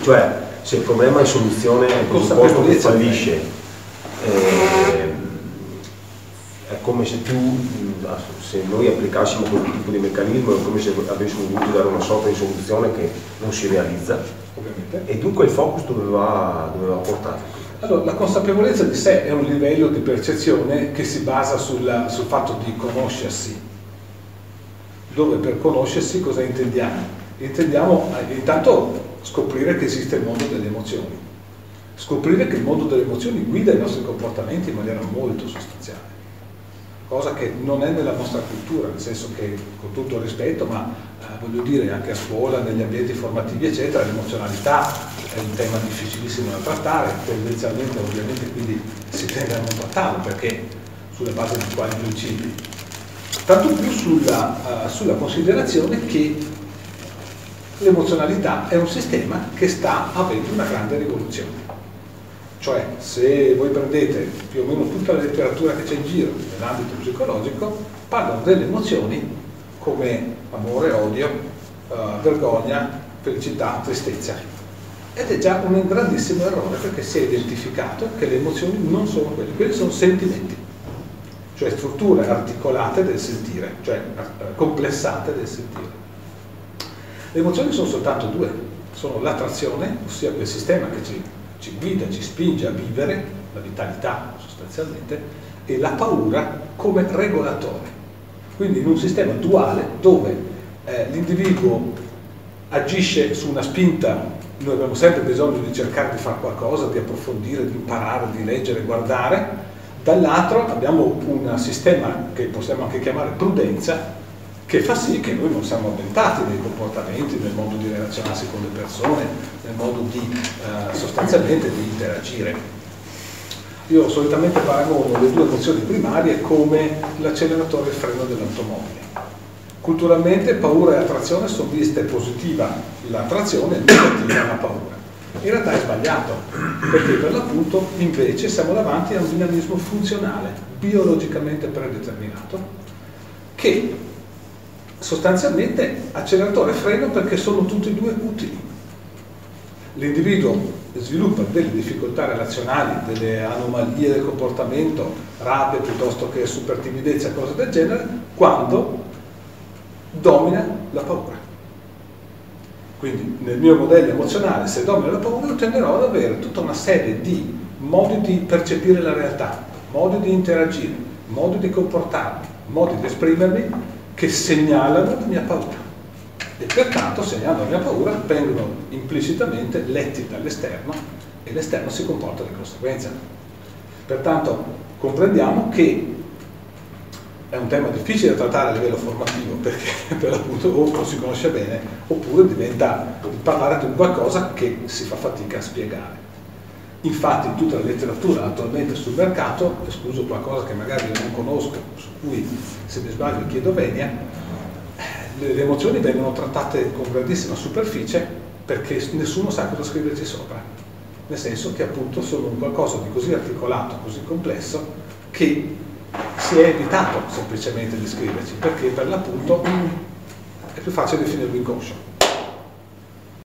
Cioè, se il problema è soluzione è il presupposto che fallisce, eh, è come se tu, se noi applicassimo quel tipo di meccanismo, è come se avessimo voluto dare una sorta di soluzione che non si realizza. Ovviamente. E dunque il focus doveva, doveva portare. Allora, la consapevolezza di sé è un livello di percezione che si basa sulla, sul fatto di conoscersi, dove per conoscersi cosa intendiamo? Intendiamo eh, intanto scoprire che esiste il mondo delle emozioni, scoprire che il mondo delle emozioni guida i nostri comportamenti in maniera molto sostanziale cosa che non è nella nostra cultura, nel senso che con tutto il rispetto, ma eh, voglio dire anche a scuola, negli ambienti formativi eccetera, l'emozionalità è un tema difficilissimo da trattare, tendenzialmente ovviamente quindi si tende a non trattarlo perché sulla base di quali principi. Tanto più sulla, uh, sulla considerazione che l'emozionalità è un sistema che sta avendo una grande rivoluzione. Cioè, se voi prendete più o meno tutta la letteratura che c'è in giro nell'ambito psicologico, parlano delle emozioni come amore, odio, uh, vergogna, felicità, tristezza. Ed è già un grandissimo errore perché si è identificato che le emozioni non sono quelle, quelli sono sentimenti, cioè strutture articolate del sentire, cioè eh, complessate del sentire. Le emozioni sono soltanto due, sono l'attrazione, ossia quel sistema che ci ci guida, ci spinge a vivere, la vitalità sostanzialmente, e la paura come regolatore. Quindi in un sistema duale dove eh, l'individuo agisce su una spinta, noi abbiamo sempre bisogno di cercare di fare qualcosa, di approfondire, di imparare, di leggere, guardare, dall'altro abbiamo un sistema che possiamo anche chiamare prudenza, che fa sì che noi non siamo avventati nei comportamenti, nel modo di relazionarsi con le persone, nel modo di eh, sostanzialmente di interagire. Io solitamente paragono le due emozioni primarie come l'acceleratore e il freno dell'automobile. Culturalmente paura e attrazione sono viste positiva l'attrazione e negativa la paura. In realtà è sbagliato, perché per l'appunto invece siamo davanti a un dinamismo funzionale, biologicamente predeterminato, che sostanzialmente acceleratore e freno perché sono tutti e due utili. L'individuo sviluppa delle difficoltà relazionali, delle anomalie del comportamento, rabbia piuttosto che super timidezza, cose del genere, quando domina la paura. Quindi nel mio modello emozionale, se domina la paura, io tenderò ad avere tutta una serie di modi di percepire la realtà, modi di interagire, modi di comportarmi, modi di esprimermi che segnalano la mia paura e pertanto segnalando la mia paura vengono implicitamente letti dall'esterno e l'esterno si comporta di conseguenza. Pertanto comprendiamo che è un tema difficile da trattare a livello formativo perché per l'appunto o non si conosce bene oppure diventa parlare di qualcosa che si fa fatica a spiegare. Infatti in tutta la letteratura attualmente sul mercato, escluso qualcosa che magari non conosco, su cui se mi sbaglio chiedo venia, le, le emozioni vengono trattate con grandissima superficie perché nessuno sa cosa scriverci sopra. Nel senso che appunto sono un qualcosa di così articolato, così complesso, che si è evitato semplicemente di scriverci, perché per l'appunto è più facile definirlo inconscio.